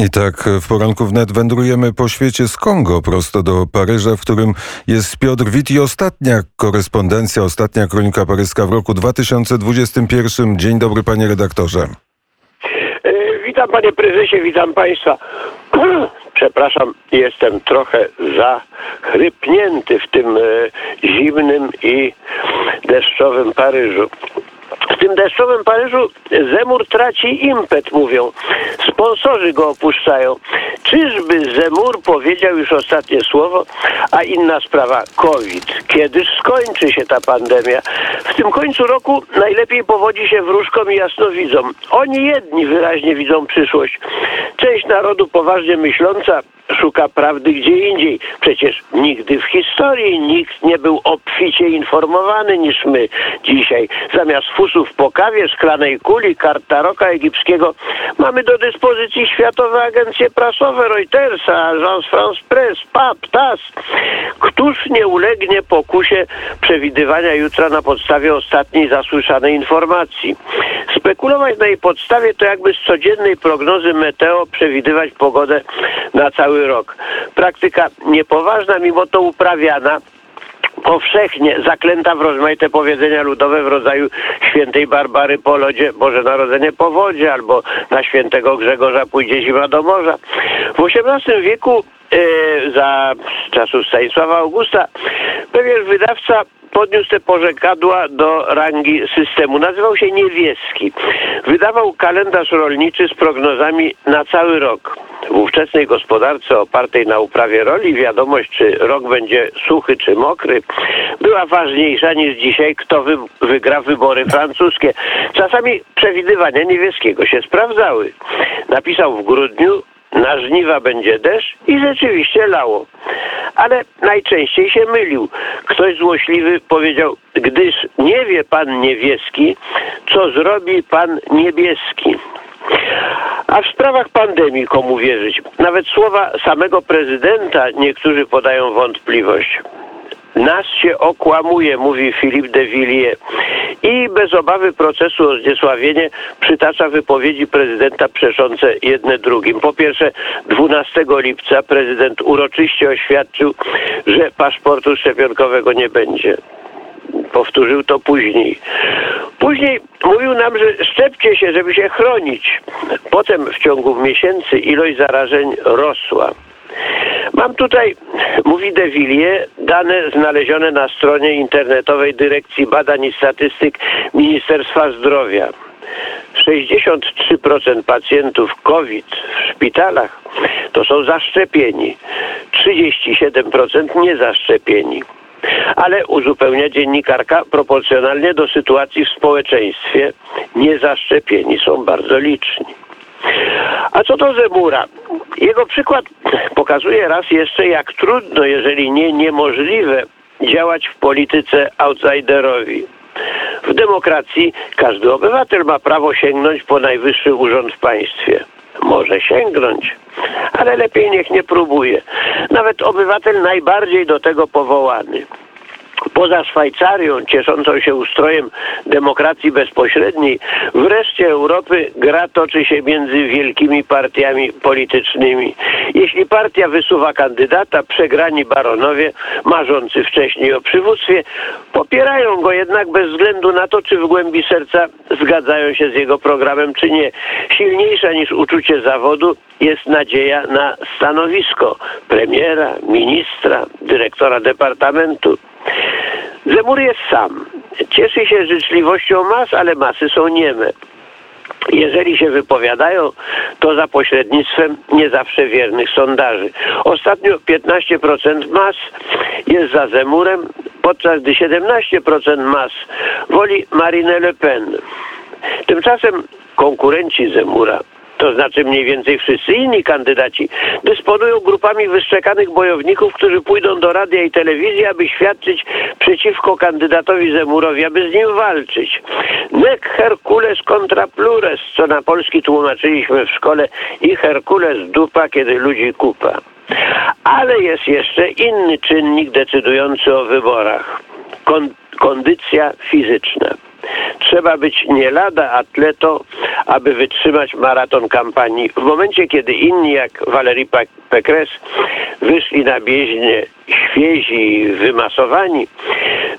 I tak w poranku wnet wędrujemy po świecie z Kongo prosto do Paryża, w którym jest Piotr Wit i ostatnia korespondencja, ostatnia kronika paryska w roku 2021. Dzień dobry panie redaktorze. E, witam panie prezesie, witam państwa. Przepraszam, jestem trochę zachrypnięty w tym e, zimnym i deszczowym Paryżu. W tym deszczowym Paryżu Zemur traci impet, mówią. Sponsorzy go opuszczają. Czyżby Zemur powiedział już ostatnie słowo? A inna sprawa, COVID. Kiedyż skończy się ta pandemia? W tym końcu roku najlepiej powodzi się wróżkom i jasnowidzom. Oni jedni wyraźnie widzą przyszłość. Część narodu poważnie myśląca szuka prawdy gdzie indziej. Przecież nigdy w historii nikt nie był obficie informowany niż my dzisiaj. Zamiast fusów po kawie, szklanej kuli, kartaroka egipskiego mamy do dyspozycji światowe agencje prasowe Reutersa, Agence France Press, PAP, TAS. Któż nie ulegnie pokusie przewidywania jutra na podstawie ostatniej zasłyszanej informacji? Spekulować na jej podstawie to jakby z codziennej prognozy meteo przewidywać pogodę na cały rok. Praktyka niepoważna, mimo to uprawiana powszechnie zaklęta w rozmaite powiedzenia ludowe w rodzaju świętej Barbary po lodzie Boże Narodzenie po wodzie albo na świętego Grzegorza pójdzie zima do morza. W XVIII wieku e, za czasów Stanisława Augusta pewien wydawca podniósł te porzekadła do rangi systemu. Nazywał się Niewieski. Wydawał kalendarz rolniczy z prognozami na cały rok. W ówczesnej gospodarce opartej na uprawie roli wiadomość, czy rok będzie suchy czy mokry, była ważniejsza niż dzisiaj, kto wy, wygra wybory francuskie. Czasami przewidywania niewieskiego się sprawdzały. Napisał w grudniu, na żniwa będzie deszcz i rzeczywiście lało. Ale najczęściej się mylił. Ktoś złośliwy powiedział, gdyż nie wie pan niewieski, co zrobi pan niebieski. A w sprawach pandemii komu wierzyć? Nawet słowa samego prezydenta niektórzy podają wątpliwość. Nas się okłamuje, mówi Philippe de Villiers. I bez obawy procesu o zniesławienie przytacza wypowiedzi prezydenta przeszące jedne drugim. Po pierwsze, 12 lipca prezydent uroczyście oświadczył, że paszportu szczepionkowego nie będzie powtórzył to później. Później mówił nam, że szczepcie się, żeby się chronić. Potem w ciągu miesięcy ilość zarażeń rosła. Mam tutaj, mówi De Villiers, dane znalezione na stronie internetowej Dyrekcji Badań i Statystyk Ministerstwa Zdrowia. 63% pacjentów COVID w szpitalach to są zaszczepieni, 37% niezaszczepieni. Ale uzupełnia dziennikarka proporcjonalnie do sytuacji w społeczeństwie niezaszczepieni są bardzo liczni. A co do Zemura? Jego przykład pokazuje raz jeszcze, jak trudno, jeżeli nie niemożliwe, działać w polityce outsiderowi. W demokracji każdy obywatel ma prawo sięgnąć po najwyższy urząd w państwie. Może sięgnąć, ale lepiej niech nie próbuje. Nawet obywatel najbardziej do tego powołany poza Szwajcarią, cieszącą się ustrojem demokracji bezpośredniej, wreszcie Europy gra toczy się między wielkimi partiami politycznymi. Jeśli partia wysuwa kandydata, przegrani baronowie, marzący wcześniej o przywództwie, popierają go jednak bez względu na to, czy w głębi serca zgadzają się z jego programem, czy nie. Silniejsza niż uczucie zawodu jest nadzieja na stanowisko premiera, ministra, dyrektora departamentu. Zemur jest sam. Cieszy się życzliwością mas, ale masy są nieme. Jeżeli się wypowiadają, to za pośrednictwem nie zawsze wiernych sondaży. Ostatnio 15% mas jest za Zemurem, podczas gdy 17% mas woli Marine Le Pen. Tymczasem konkurenci Zemura to znaczy mniej więcej wszyscy inni kandydaci, dysponują grupami wyszczekanych bojowników, którzy pójdą do radia i telewizji, aby świadczyć przeciwko kandydatowi Zemurowi, aby z nim walczyć. Nec Herkules contra plures, co na polski tłumaczyliśmy w szkole i Herkules dupa, kiedy ludzi kupa. Ale jest jeszcze inny czynnik decydujący o wyborach. Kon kondycja fizyczna. Trzeba być nie lada atleto, aby wytrzymać maraton kampanii. W momencie, kiedy inni, jak Valerie Pécresse, wyszli na bieżnię świezi, wymasowani,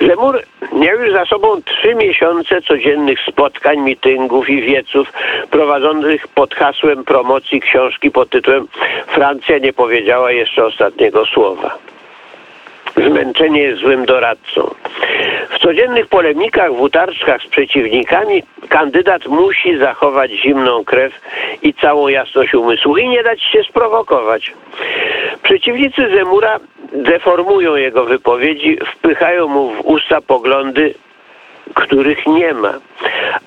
Lemur miał już za sobą trzy miesiące codziennych spotkań, mityngów i wieców prowadzonych pod hasłem promocji książki pod tytułem Francja nie powiedziała jeszcze ostatniego słowa. Zmęczenie jest złym doradcą. Codziennych polemikach, w utarczkach z przeciwnikami kandydat musi zachować zimną krew i całą jasność umysłu i nie dać się sprowokować. Przeciwnicy Zemura deformują jego wypowiedzi, wpychają mu w usta poglądy, których nie ma.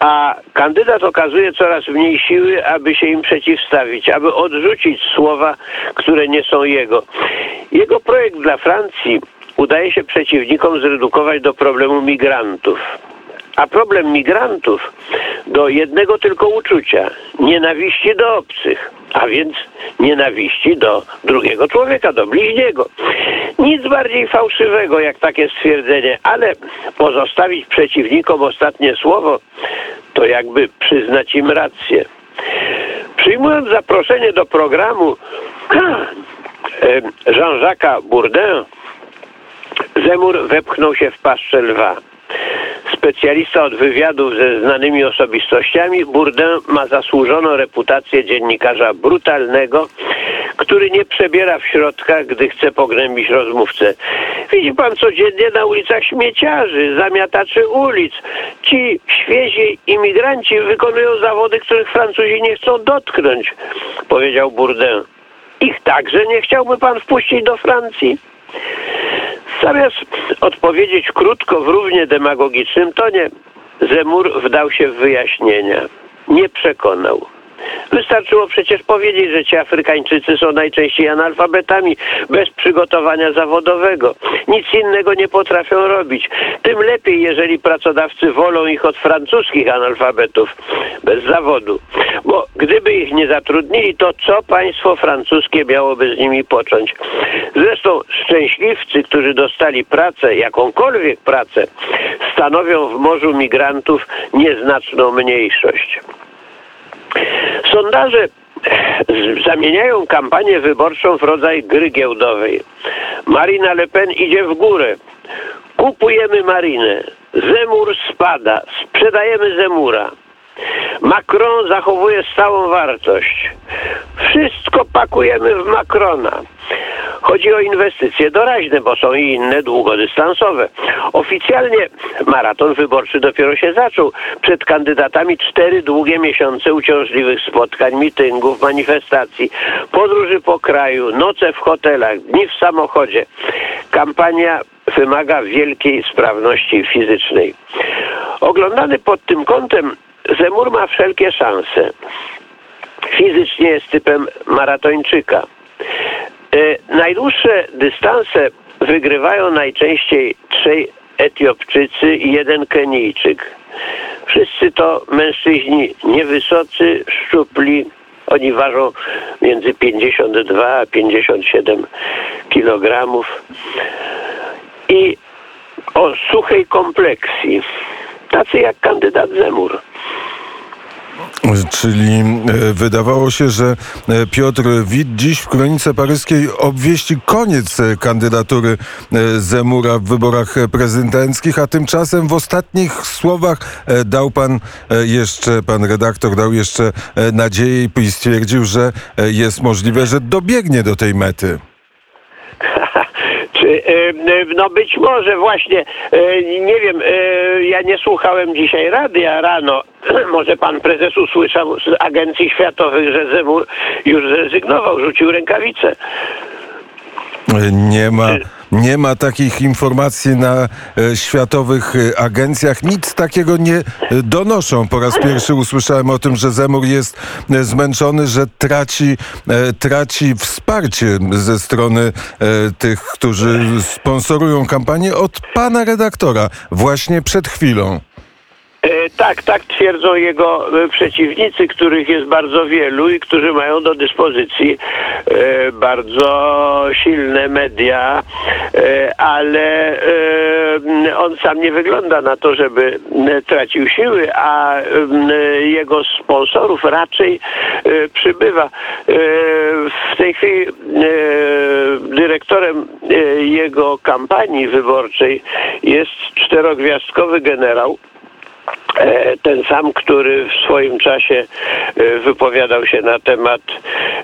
A kandydat okazuje coraz mniej siły, aby się im przeciwstawić, aby odrzucić słowa, które nie są jego. Jego projekt dla Francji udaje się przeciwnikom zredukować do problemu migrantów. A problem migrantów do jednego tylko uczucia nienawiści do obcych, a więc nienawiści do drugiego człowieka, do bliźniego. Nic bardziej fałszywego jak takie stwierdzenie, ale pozostawić przeciwnikom ostatnie słowo, to jakby przyznać im rację. Przyjmując zaproszenie do programu Jean-Jacques Bourdin, Zemur wepchnął się w paszczę lwa. Specjalista od wywiadów ze znanymi osobistościami, Bourdin ma zasłużoną reputację dziennikarza brutalnego, który nie przebiera w środkach, gdy chce pogrębić rozmówcę. Widzi pan codziennie na ulicach śmieciarzy, zamiataczy ulic. Ci świezi imigranci wykonują zawody, których Francuzi nie chcą dotknąć, powiedział Bourdin. Ich także nie chciałby pan wpuścić do Francji? Zamiast odpowiedzieć krótko w równie demagogicznym tonie, Zemur wdał się w wyjaśnienia. Nie przekonał. Wystarczyło przecież powiedzieć, że ci Afrykańczycy są najczęściej analfabetami, bez przygotowania zawodowego. Nic innego nie potrafią robić. Tym lepiej, jeżeli pracodawcy wolą ich od francuskich analfabetów, bez zawodu. Bo gdyby ich nie zatrudnili, to co państwo francuskie miałoby z nimi począć? Zresztą szczęśliwcy, którzy dostali pracę, jakąkolwiek pracę, stanowią w morzu migrantów nieznaczną mniejszość. Sondaże zamieniają kampanię wyborczą w rodzaj gry giełdowej. Marina Le Pen idzie w górę. Kupujemy Marinę. Zemur spada. Sprzedajemy Zemura. Macron zachowuje stałą wartość. Wszystko pakujemy w Macrona. Chodzi o inwestycje doraźne, bo są i inne długodystansowe. Oficjalnie maraton wyborczy dopiero się zaczął. Przed kandydatami cztery długie miesiące uciążliwych spotkań, mityngów, manifestacji, podróży po kraju, noce w hotelach, dni w samochodzie. Kampania wymaga wielkiej sprawności fizycznej. Oglądany pod tym kątem Zemur ma wszelkie szanse. Fizycznie jest typem maratończyka. E, najdłuższe dystanse wygrywają najczęściej trzej Etiopczycy i jeden Kenijczyk. Wszyscy to mężczyźni niewysocy, szczupli. Oni ważą między 52 a 57 kilogramów i o suchej kompleksji. Tacy jak kandydat Zemur. Czyli e, wydawało się, że e, Piotr Wit dziś w kronice paryskiej obwieści koniec e, kandydatury Zemura w wyborach prezydenckich, a tymczasem w ostatnich słowach dał pan jeszcze, pan redaktor dał jeszcze nadzieję i stwierdził, że jest możliwe, że dobiegnie do tej mety. No być może właśnie, nie wiem, ja nie słuchałem dzisiaj radia rano. Może pan prezes usłyszał z agencji światowych, że Zemur już zrezygnował, rzucił rękawice. Nie ma. Nie ma takich informacji na e, światowych e, agencjach. Nic takiego nie e, donoszą. Po raz pierwszy usłyszałem o tym, że Zemur jest zmęczony, że traci, traci wsparcie ze strony tych, którzy sponsorują kampanię od pana redaktora właśnie przed chwilą. E, tak, tak twierdzą jego e, przeciwnicy, których jest bardzo wielu i którzy mają do dyspozycji e, bardzo silne media, ale on sam nie wygląda na to, żeby tracił siły, a jego sponsorów raczej przybywa. W tej chwili dyrektorem jego kampanii wyborczej jest czterogwiazdkowy generał. E, Ten sam, który w swoim czasie e, wypowiadał się na temat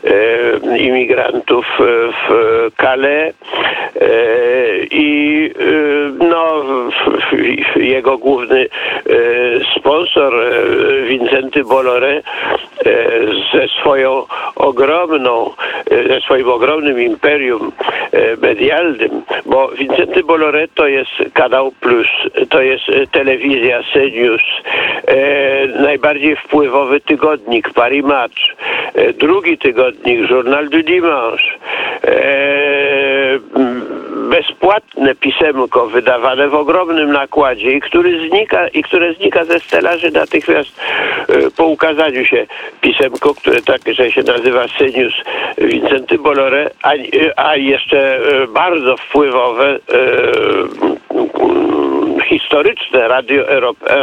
e, imigrantów w Calais i no, jego główny sponsor Vincenty Bolloré ze swoją ogromną, ze swoim ogromnym imperium medialnym, bo Vincenty Bolloré to jest Kanał Plus, to jest telewizja E, najbardziej wpływowy tygodnik Paris Match, e, drugi tygodnik Journal du Dimanche, e, bezpłatne pisemko wydawane w ogromnym nakładzie i który znika i które znika ze stelaży natychmiast e, po ukazaniu się pisemko, które tak, że się nazywa Senius Vincenty Bolloré, a, a jeszcze e, bardzo wpływowe e, historyczne Radio Europę.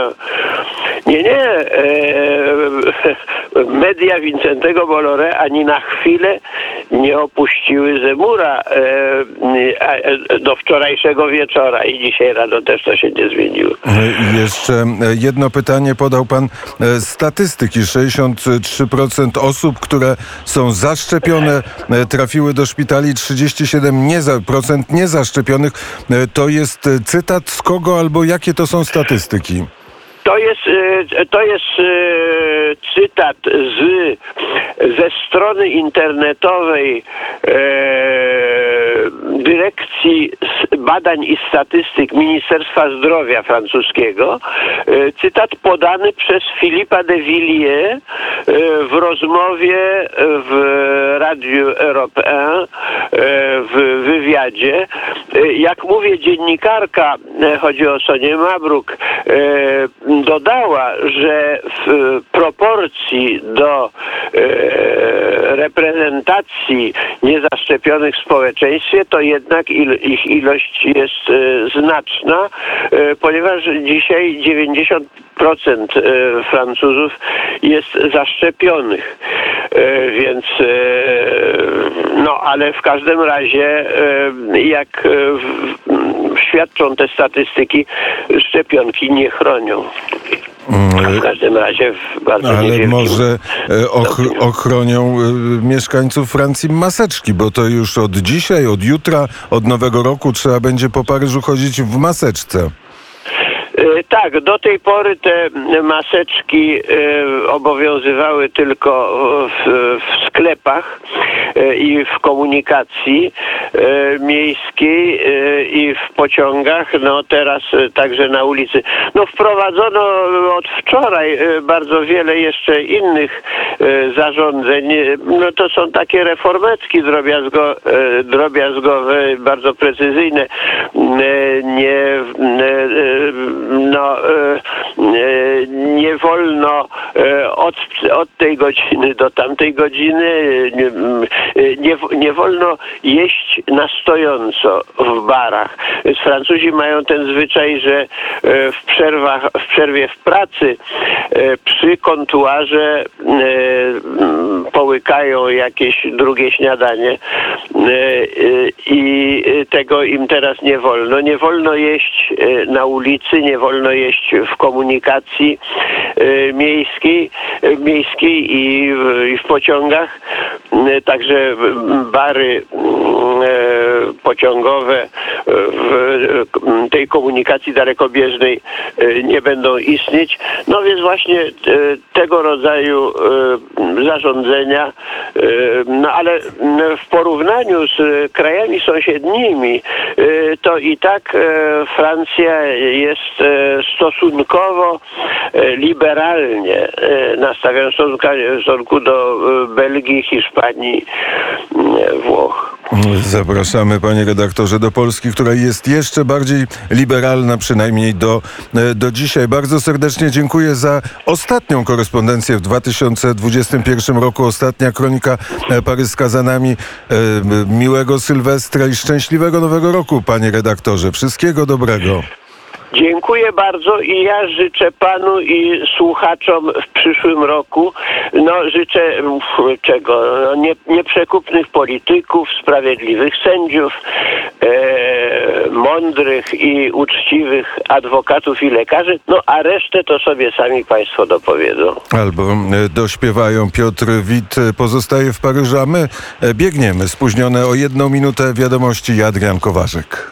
Nie, nie. E, media Wincentego Bolloré ani na chwilę nie opuściły Zemura e, e, do wczorajszego wieczora i dzisiaj rano też to się nie zmieniło. E, Jeszcze e, jedno pytanie podał pan e, statystyki. 63% osób, które są zaszczepione, e, trafiły do szpitali, 37% nieza, procent niezaszczepionych. E, To jest e, cytat z kogo albo jakie to są statystyki? To jest, e, to jest e, cytat z, ze strony internetowej e, Dyrekcji Badań i Statystyk Ministerstwa Zdrowia francuskiego. Cytat podany przez Filipa de Villiers w rozmowie w Radiu Europe 1, e, w wywiadzie. Jak mówię, dziennikarka, chodzi o Sonię Mabruk, dodała, że w proporcji do e, reprezentacji niezaszczepionych w społeczeństwie, to jednak ich ilość jest e, znaczna, e, ponieważ dzisiaj 90% e, Francuzów jest zaszczepionych. E, Więc e, no, ale w każdym razie e, jak e, świadczą te statystyki, szczepionki nie chronią. A w każdym razie w bardzo Ale może e, och- ochronią mieszkańców Francji maseczki, bo to już od dzisiaj, od jutra, od nowego roku trzeba będzie po Paryżu chodzić w maseczce. E, Tak, do tej pory te maseczki e, obowiązywały tylko w, w sklepach e, i w komunikacji miejskiej i w pociągach, no teraz także na ulicy. No wprowadzono od wczoraj bardzo wiele jeszcze innych zarządzeń. No to są takie reformetki drobiazgo, drobiazgowe, bardzo precyzyjne. Nie, e, e, no, e, e, nie wolno e, od, od tej godziny do tamtej godziny, nie, nie, wolno jeść na stojąco w barach. Francuzi mają ten zwyczaj, że w przerwach, w przerwie w pracy przy kontuarze połykają jakieś drugie śniadanie i tego im teraz nie wolno. Nie wolno jeść na ulicy, nie wolno jeść w komunikacji e, miejskiej, e, miejskiej i w, i w pociągach. E, Także bary pociągowe e, w e, tej komunikacji dalekobieżnej e, nie będą istnieć. No więc właśnie tego rodzaju zarządzenia, no ale w porównaniu z krajami sąsiednimi, to i tak Francja jest stosunkowo liberalnie nastawiona w stosunku- do Belgii, Hiszpanii, Włoch. Zapraszamy, panie redaktorze, do Polski, która jest jeszcze bardziej liberalna, przynajmniej do, e, do dzisiaj. Bardzo serdecznie dziękuję za ostatnią korespondencję w 2021 roku. Ostatnia kronika e, paryska za nami. E, Miłego Sylwestra i szczęśliwego Nowego Roku, panie redaktorze. Wszystkiego dobrego. Dziękuję bardzo i ja życzę panu i słuchaczom w przyszłym roku, no życzę czego, no, nie, nieprzekupnych polityków, sprawiedliwych sędziów, e, mądrych i uczciwych adwokatów i lekarzy, no a resztę to sobie sami państwo dopowiedzą. Albo e, dośpiewają. Piotr Wit e, pozostaje w Paryżu, a my e, biegniemy spóźnione o jedną minutę wiadomości Adrian Kowarzyk.